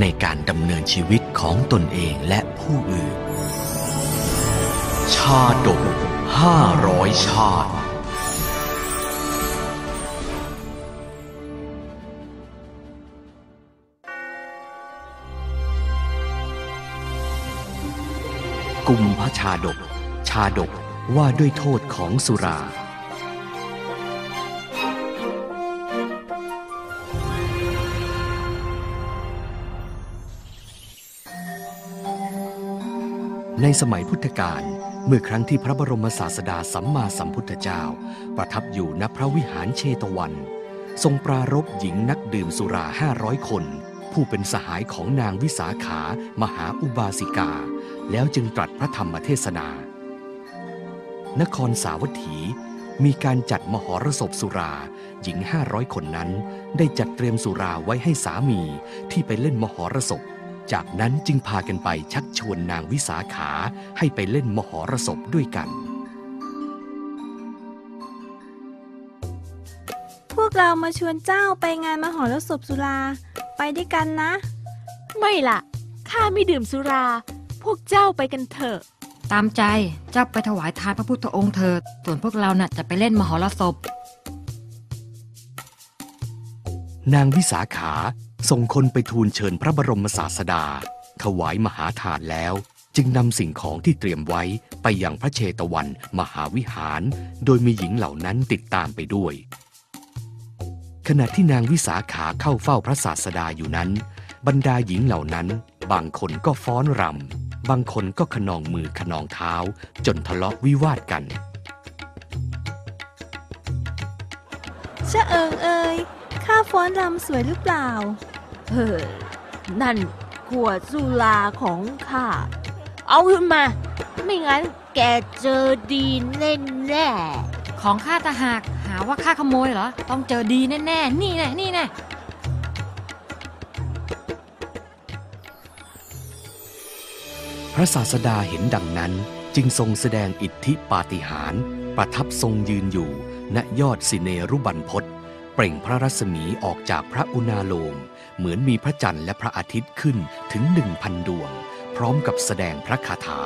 ในการดำเนินชีวิตของตนเองและผู้อื่น ชาดกห้าร้อยชาติ กุมพระชาดก ชาดกว่าด้วยโทษของสุรา ในสมัยพุทธกาลเมื่อครั้งที่พระบรมศาสดาสัมมาสัมพุทธเจ้า ประทับอยู่ณพระวิหารเชตวัน ทรงปรารบหญิงนักดื่มสุราห้าร้อยคน ผู้เป็นสหายของนางวิสาขามหาอุบาสิกา แล้วจึงตรัสพระธรรมเทศนา นครสาวัตถีมีการจัดมหรสพสุรา หญิงห้าร้อยคนนั้น ได้จัดเตรียมสุราไว้ให้สามีที่ไปเล่นมหรสพ จากนั้นจึงพากันไปชักชวนนางวิสาขาให้ไปเล่นมหรสพด้วยกัน พวกเรามาชวนเจ้าไปงานมหรสพสุราไปด้วยกันนะ ไม่ล่ะ ข้าไม่ดื่มสุรา พวกเจ้าไปกันเถอะ ตามใจ เจ้าไปถวายทานพระพุทธองค์เถิด ส่วนพวกเราน่ะจะไปเล่นมหรสพนางวิสาขา ส่งคนไปทูลเชิญพระบรมศาสดา ถวายมหาทานแล้ว จึงนำสิ่งของที่เตรียมไว้ไปยังพระเชตวันมหาวิหาร โดยมีหญิงเหล่านั้นติดตามไปด้วย ขณะที่นางวิสาขาเข้าเฝ้าพระศาสดาอยู่นั้น บรรดาหญิงเหล่านั้น บางคนก็ฟ้อนรำบางคนก็ขนองมือขนองเท้า จนทะเลาะวิวาทกันชะเอิงเอ่ย ข้าฟ้อนรำสวยหรือเปล่า เฮ้อนั่นขวดสุราของข้า เอาขึ้นมา ไม่งั้นแกเจอดีแน่แน่ของข้าตาหากหาว่าข้าขโมยเหรอ ต้องเจอดีแน่ๆนี่แน่นี่แน่พระศาสดาเห็นดังนั้นจึงทรงแสดงอิทธิปาฏิหาริย์ประทับทรงยืนอยู่ณยอดสิเนรุบันพศ เปล่งพระรัศมีออกจากพระอุณาโลม เหมือนมีพระจันทร์และพระอาทิตย์ขึ้นถึงหนึ่งพันดวง พร้อมกับแสดงพระคาถา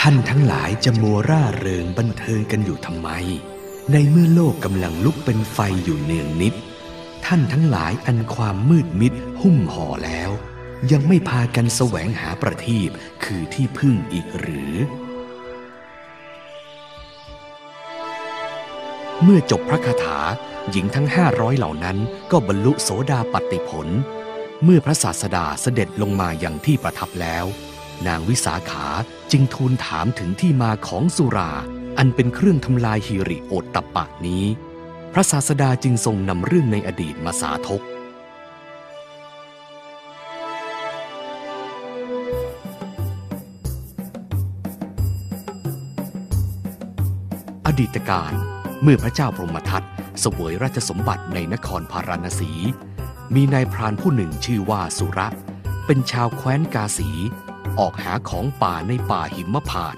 ท่านทั้งหลายจะมัวร่าเริงบันเทิงกันอยู่ทำไม ในเมื่อโลกกำลังลุกเป็นไฟอยู่เนืองนิด ท่านทั้งหลายอันความมืดมิดหุ้มห่อแล้ว ยังไม่พากันแสวงหาประทีปคือที่พึ่งอีกหรือ เมื่อจบพระคาถาหญิงทั้งห้าร้อยเหล่านั้นก็บรรลุโสดาปัตติผล เมื่อพระศาสดาเสด็จลงมาอย่างที่ประทับแล้ว นางวิสาขาจึงทูลถามถึงที่มาของสุรา อันเป็นเครื่องทำลายฮิริโอตตปะนี้ พระศาสดาจึงทรงนำเรื่องในอดีตมาสาธกอดีตการ เมื่อพระเจ้าพรหมทัตเสวยราชสมบัติในนครพาราณสี มีนายพรานผู้หนึ่งชื่อว่าสุระ เป็นชาวแคว้นกาสี ออกหาของป่าในป่าหิมพาน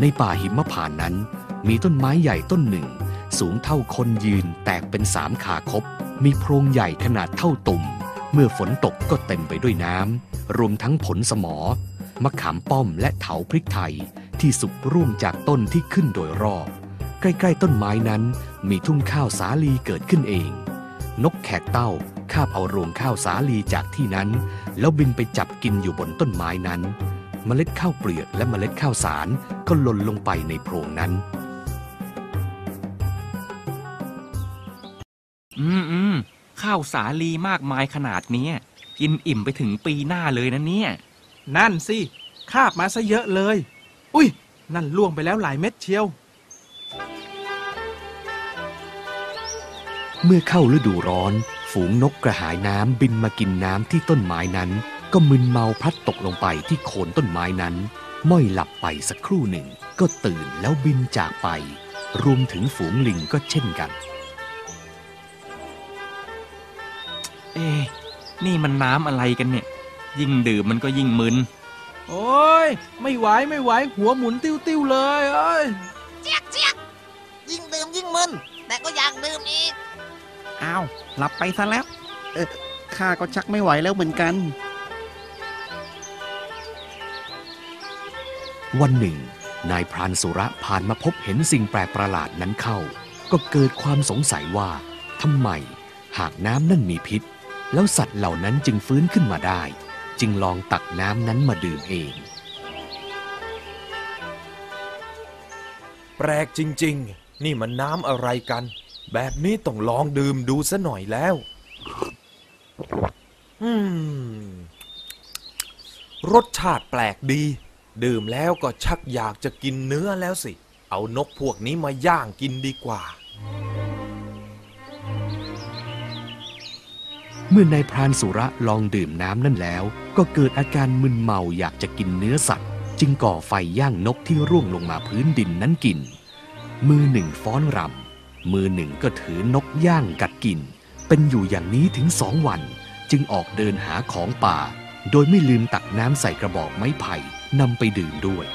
ในป่าหิมพานนั้น มีต้นไม้ใหญ่ต้นหนึ่ง สูงเท่าคนยืนแตกเป็นสามขาคบ มีโพรงใหญ่ขนาดเท่าตุ่ม เมื่อฝนตกก็เต็มไปด้วยน้ำรวมทั้งผลสมอ มะขามป้อมและเถาพริกไทยที่สุกร่วงจากต้นที่ขึ้นโดยรอบ ใกล้ๆต้นไม้นั้นมีทุ่งข้าวสาลีเกิดขึ้นเอง นกแขกเต้าคาบเอารวงข้าวสาลีจากที่นั้น แล้วบินไปจับกินอยู่บนต้นไม้นั้น เมล็ดข้าวเปลือกและเมล็ดข้าวสารก็หล่นลงไปในโพรงนั้น อืมอืมข้าวสาลีมากมายขนาดเนี้ยกินอิ่มไปถึงปีหน้าเลยนะเนี่ย นั่นสิ คาบมาซะเยอะเลย อุ้ย นั่นล่วงไปแล้วหลายเม็ดเชียว เมื่อเข้าฤดูร้อนฝฝูงนกกระหายน้ำบินมากินน้ำที่ต้นไม้นั้น ก็มึนเมาพลัดตกลงไปที่โคนต้นไม้นั้นม้อยหลับไปสักครู่หนึ่ง ก็ตื่นแล้วบินจากไป รวมถึงฝูงลิงก็เช่นกัน เอ๊ะนี่มันน้ำอะไรกันเนี่ย ยิ่งดื่มมันก็ยิ่งมึน โอ้ย ไม่ไหวไม่ไหว หัวหมุนติ้วติ้วๆเลยเอ้ยเจี๊ยกเจี๊ยกยิ่งดื่มยิ่งมึน แต่ก็อยากดื่มอีก อ้าวหลับไปซะแล้ว เออข้าก็ชักไม่ไหวแล้วเหมือนกัน วันหนึ่ง นายพรานสุระผ่านมาพบเห็นสิ่งแปลกประหลาดนั้นเข้า ก็เกิดความสงสัยว่าทำไม หากน้ำนั่นมีพิษ แล้วสัตว์เหล่านั้นจึงฟื้นขึ้นมาได้ จึงลองตักน้ำนั้นมาดื่มเอง แปลกจริง ๆ นี่มันน้ำอะไรกัน แบบนี้ต้องลองดื่มดูซะหน่อยแล้ว อืม รสชาติแปลกดี ดื่มแล้วก็ชักอยากจะกินเนื้อแล้วสิ เอานกพวกนี้มาย่างกินดีกว่า เมื่อนายพรานสุระลองดื่มน้ำนั่นแล้ว ก็เกิดอาการมึนเมาอยากจะกินเนื้อสัตว์ จึงก่อไฟย่างนกที่ร่วงลงมาพื้นดินนั้นกิน มือหนึ่งฟ้อนรำ มือหนึ่งก็ถือนกย่างกัดกิน เป็นอยู่อย่างนี้ถึงสองวัน จึงออกเดินหาของป่า โดยไม่ลืมตักน้ำใส่กระบอกไม้ไผ่นำไปดื่มด้วย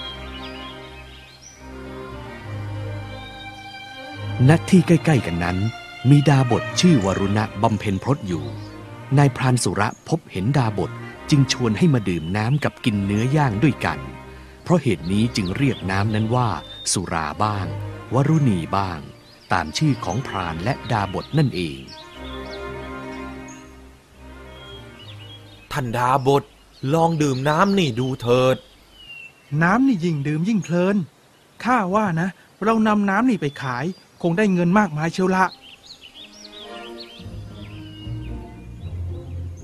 ณ ที่ใกล้ ๆ กันนั้น มีดาบทชื่อวรุณะบำเพ็ญพรตอยู่ นายพรานสุระพบเห็นดาบทจึงชวนให้มาดื่มน้ำกับกินเนื้อย่างด้วยกัน เพราะเหตุนี้จึงเรียกน้ำนั้นว่า สุราบ้าง วรุณีบ้าง ตามชื่อของพรานและดาบทนั่นเอง ท่านดาบทลองดื่มน้ำนี่ดูเถิด น้ำนี่ยิ่งดื่มยิ่งเพลิน ข้าว่านะ เรานำน้ำนี่ไปขาย คงได้เงินมากมายเชียวละ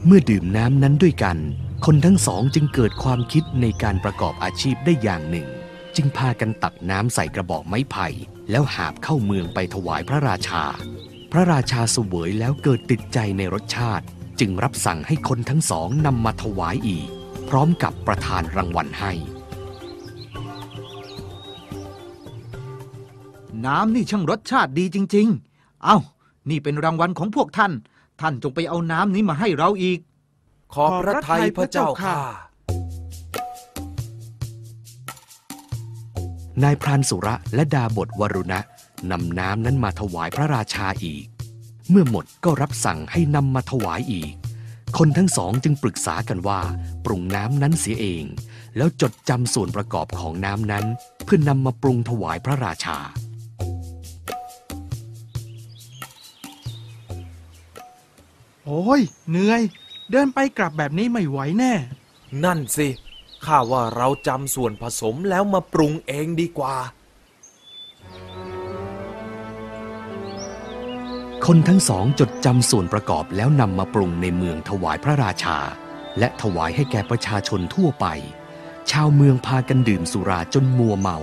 เมื่อดื่มน้ำนั้นด้วยกัน คนทั้งสองจึงเกิดความคิดในการประกอบอาชีพได้อย่างหนึ่ง จึงพากันตักน้ำใส่กระบอกไม้ไผ่ แล้วหาบเข้าเมืองไปถวายพระราชา พระราชาเสวยแล้วเกิดติดใจในรสชาติ จึงรับสั่งให้คนทั้งสองนำมาถวายอีก พร้อมกับประทานรางวัลให้ น้ำนี่ช่างรสชาติดีจริง ๆ เอา้า นี่เป็นรางวัลของพวกท่าน ท่านจงไปเอาน้ำนี้มาให้เราอีก ขอบพระทัยพระเจ้าค่ะ นายพรานสุระและดาบทวรุณะนำน้ำนั้นมาถวายพระราชาอีก เมื่อหมดก็รับสั่งให้นำมาถวายอีก คนทั้งสองจึงปรึกษากันว่า ปรุงน้ำนั้นเสียเอง แล้วจดจำส่วนประกอบของน้ำนั้น เพื่อนนำมาปรุงถวายพระราชาโอ้ยเหนื่อย เดินไปกลับแบบนี้ไม่ไหวแน่ นั่นสิ ข้าว่าเราจำส่วนผสมแล้วมาปรุงเองดีกว่า คนทั้งสองจดจำส่วนประกอบแล้วนำมาปรุงในเมืองถวายพระราชา และถวายให้แก่ประชาชนทั่วไป ชาวเมืองพากันดื่มสุราจนมัวเมา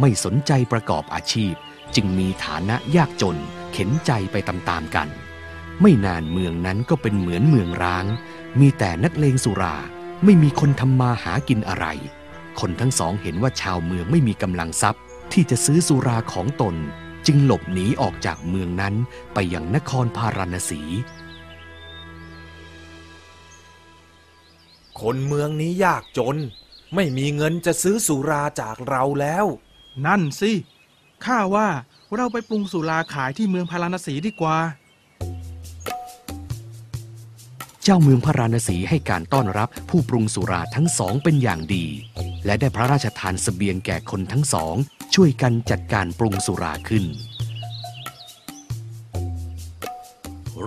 ไม่สนใจประกอบอาชีพ จึงมีฐานะยากจน เข็นใจไปตามๆกัน ไม่นานเมืองนั้นก็เป็นเหมือนเมืองร้าง มีแต่นักเลงสุรา ไม่มีคนทำมาหากินอะไร คนทั้งสองเห็นว่าชาวเมืองไม่มีกำลังทรัพย์ ที่จะซื้อสุราของตน จึงหลบหนีออกจากเมืองนั้นไปยังนครพาราณสี คนเมืองนี้ยากจน ไม่มีเงินจะซื้อสุราจากเราแล้ว นั่นสิข้าว่าเราไปปรุงสุราขายที่เมืองพาราณสีดีกว่า เจ้าเมืองพาราณสีให้การต้อนรับผู้ปรุงสุราทั้งสองเป็นอย่างดี และได้พระราชทานเสบียงแก่คนทั้งสอง ช่วยกันจัดการปรุงสุราขึ้น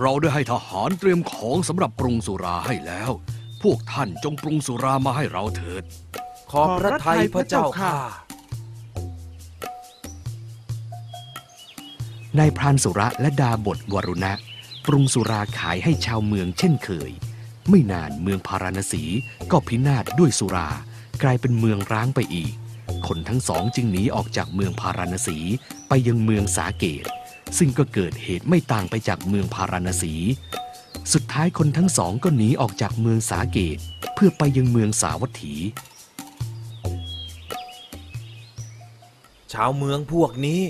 เราได้ให้ทหารเตรียมของสำหรับปรุงสุราให้แล้ว พวกท่านจงปรุงสุรามาให้เราเถิด ขอบพระทัยพระเจ้าค่ะนายพรานสุระและดาบทวรุณะ ปรุงสุราขายให้ชาวเมืองเช่นเคย ไม่นานเมืองพาราณสีก็พินาศด้วยสุรากลายเป็นเมืองร้างไปอีก คนทั้งสองจึงหนีออกจากเมืองพาราณสีไปยังเมืองสาเกต ซึ่งก็เกิดเหตุไม่ต่างไปจากเมืองพาราณสี สุดท้ายคนทั้งสองก็หนีออกจากเมืองสาเกต เพื่อไปยังเมืองสาวัตถี ชาวเมืองพวกนี้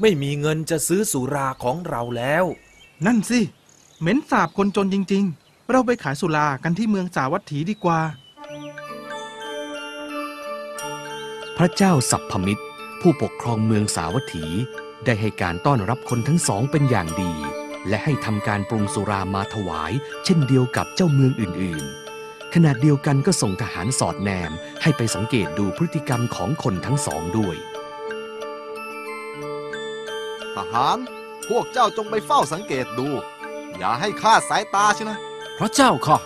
ไม่มีเงินจะซื้อสุราของเราแล้ว นั่นสิ เหม็นสาบคนจนจริง ๆ เราไปขายสุรากันที่เมืองสาวัตถีดีกว่า พระเจ้าสัพพมิตร ผู้ปกครองเมืองสาวัตถี ได้ให้การต้อนรับคนทั้งสองเป็นอย่างดี และให้ทำการปรุงสุรามาถวาย เช่นเดียวกับเจ้าเมืองอื่น ๆ ขณะเดียวกันก็ส่งทหารสอดแนม ให้ไปสังเกตดูพฤติกรรมของคนทั้งสองด้วย ทหาร พวกเจ้าจงไปเฝ้าสังเกตดู อย่าให้คลาสายตาใช่นะ พระเจ้าค่ะ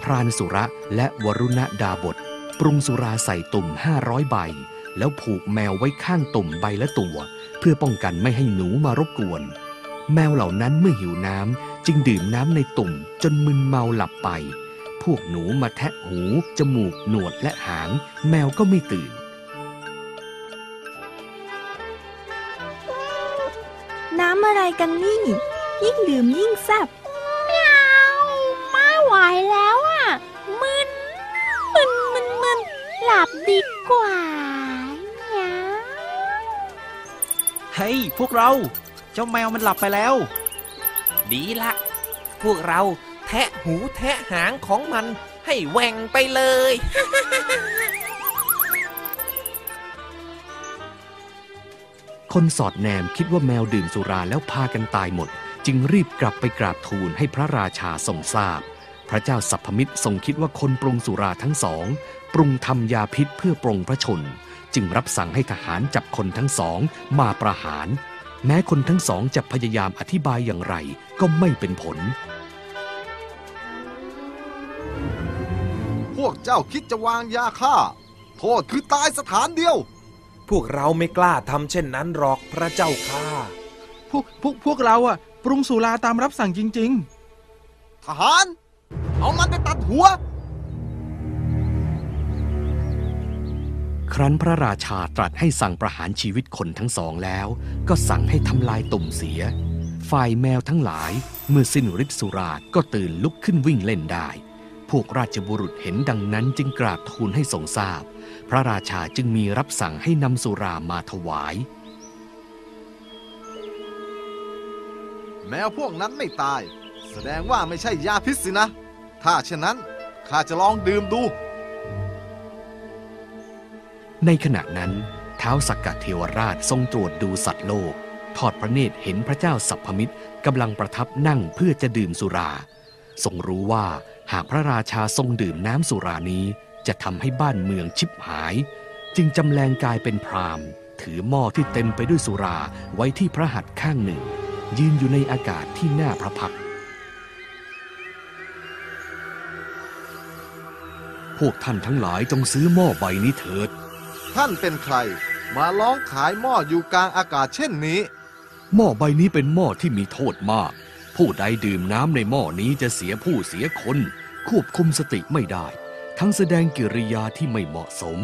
พรานสุระและวรุณดาบท ปรุงสุราใส่ตุ่ม500ใบ แล้วผูกแมวไว้ข้างตุ่มใบละตัว เพื่อป้องกันไม่ให้หนูมารบกวน แมวเหล่านั้นเมื่อหิวน้ำจึงดื่มน้ำในตุ่มจนมึนเมาหลับไป พวกหนูมาแทะหู จมูก หนวดและหาง แมวก็ไม่ตื่น กันนี่ ยิ่งดื่มยิ่งแซ่บไม่เอาไม่ไหวแล้วอะ มึน มึนมึนมึนหลับดีกว่าเนี่ยเฮ้ยพวกเรา เจ้าแมวมันหลับไปแล้ว ดีละ พวกเราแทะหูแทะหางของมันให้แหว่งไปเลย คนสอดแนมคิดว่าแมวดื่มสุราแล้วพากันตายหมด จึงรีบกลับไปกราบทูลให้พระราชาทรงทราบ พระเจ้าสัพพมิตรทรงคิดว่าคนปรุงสุราทั้งสอง ปรุงทำยาพิษเพื่อปรงพระชน จึงรับสั่งให้ทหารจับคนทั้งสองมาประหาร แม้คนทั้งสองจะพยายามอธิบายอย่างไรก็ไม่เป็นผล พวกเจ้าคิดจะวางยาฆ่า โทษคือตายสถานเดียว พวกเราไม่กล้าทำเช่นนั้นหรอกพระเจ้าค่ะ พวกพวกพวกเราอะปรุงสุราตามรับสั่งจริง ๆ ทหาร เอามันไปตัดหัว ครั้นพระราชาตรัสให้สั่งประหารชีวิตคนทั้งสองแล้ว ก็สั่งให้ทำลายตุ่มเสีย ฝ่ายแมวทั้งหลาย เมื่อสิ้นฤทธิ์สุราก็ตื่นลุกขึ้นวิ่งเล่นได้ พวกราชบุรุษเห็นดังนั้นจึงกราบทูลให้ทรงทราบ พระราชาจึงมีรับสั่งให้นำสุรามาถวาย แมวพวกนั้นไม่ตาย แสดงว่าไม่ใช่ยาพิษสินะ ถ้าเช่นนั้นข้าจะลองดื่มดู ในขณะนั้นเท้าวสักกะเทวราชทรงตรวจดูสัตว์โลก ทอดพระเนตรเห็นพระเจ้าสัพพมิตรกำลังประทับนั่งเพื่อจะดื่มสุรา ทรงรู้ว่าหากพระราชาทรงดื่มน้ำสุรานี้ จะทำให้บ้านเมืองชิบหาย จึงจำแรงกายเป็นพราหมณ์ถือหม้อที่เต็มไปด้วยสุราไว้ที่พระหัตถ์ข้างหนึ่ง ยืนอยู่ในอากาศที่หน้าพระพักตร์พวกท่านทั้งหลายจงซื้อหม้อใบนี้เถิด ท่านเป็นใคร มาร้องขายหม้ออยู่กลางอากาศเช่นนี้ หม้อใบนี้เป็นหม้อที่มีโทษมาก ผู้ใดดื่มน้ำในหม้อนี้จะเสียผู้เสียคน ควบคุมสติไม่ได้ ทั้งแสดงกิริยาที่ไม่เหมาะสม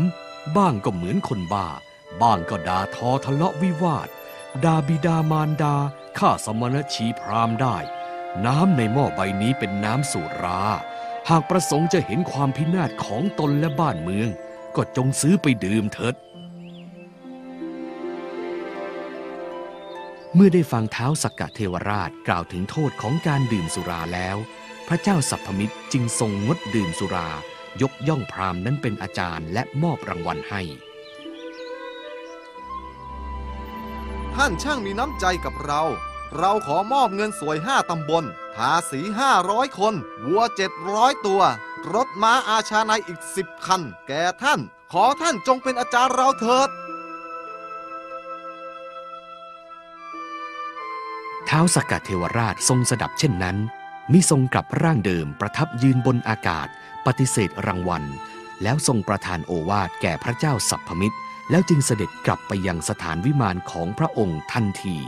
บ้างก็เหมือนคนบ้า บ้างก็ด่าทอทะเลาะวิวาทดาบิดามารดาฆ่าสมณชีพราหมณ์ได้ น้ำในหม้อใบนี้เป็นน้ำสุรา หากประสงค์จะเห็นความพินาศของตนและบ้านเมือง ก็จงซื้อไปดื่มเถิดเมื่อได้ฟังเท้าสักกะเทวราชกล่าวถึงโทษของการดื่มสุราแล้ว พระเจ้าสัพพมิตรจึงทรงงดดื่มสุรา ยกย่องพราหมณ์นั้นเป็นอาจารย์และมอบรางวัลให้ ท่านช่างมีน้ำใจกับเรา เราขอมอบเงินสวยห้าตำบลทาสีห้าร้อยคน วัวเจ็ดร้อยตัว รถม้าอาชาในอีกสิบคัน แก่ท่าน ขอท่านจงเป็นอาจารย์เราเถิดเท้าสักกะเทวราชทรงสดับเช่นนั้นมิทรงกลับร่างเดิมประทับยืนบนอากาศ ปฏิเสธรางวัล แล้วทรงประทานโอวาทแก่พระเจ้าสัพพมิตร แล้วจึงเสด็จกลับไปยังสถานวิมานของพระองค์ทันที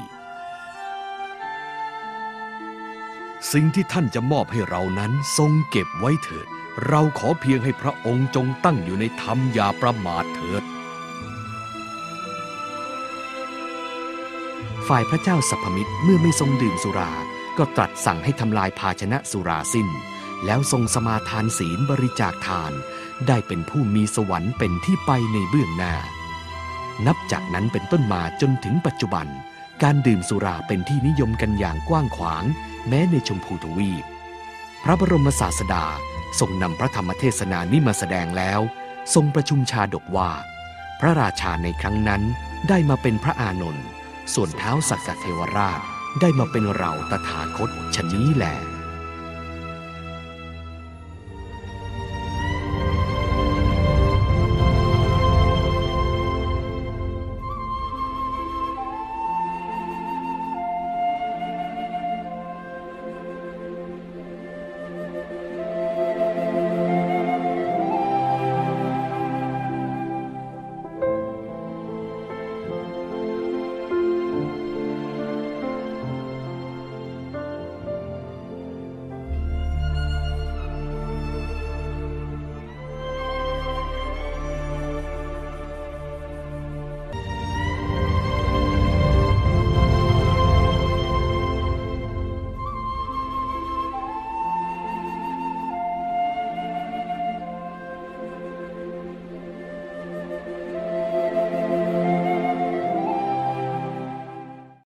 สิ่งที่ท่านจะมอบให้เรานั้นทรงเก็บไว้เถิด เราขอเพียงให้พระองค์จงตั้งอยู่ในธรรมอย่าประมาทเถิดฝ่ายพระเจ้าสัพพมิตรเมื่อไม่ทรงดื่มสุรา ก็ตรัสสั่งให้ทำลายภาชนะสุราสิ้น แล้วทรงสมาทานศีลบริจาคทาน ได้เป็นผู้มีสวรรค์เป็นที่ไปในเบื้องหน้า นับจากนั้นเป็นต้นมาจนถึงปัจจุบัน การดื่มสุราเป็นที่นิยมกันอย่างกว้างขวาง แม้ในชมพูทวีป พระบรมศาสดาทรงนำพระธรรมเทศนานี้มาแสดงแล้ว ทรงประชุมชาดกว่า พระราชาในครั้งนั้นได้มาเป็นพระอานนท์ส่วนเท้าสักกเทวราชได้มาเป็นเราตถาคตชนนี้แหละ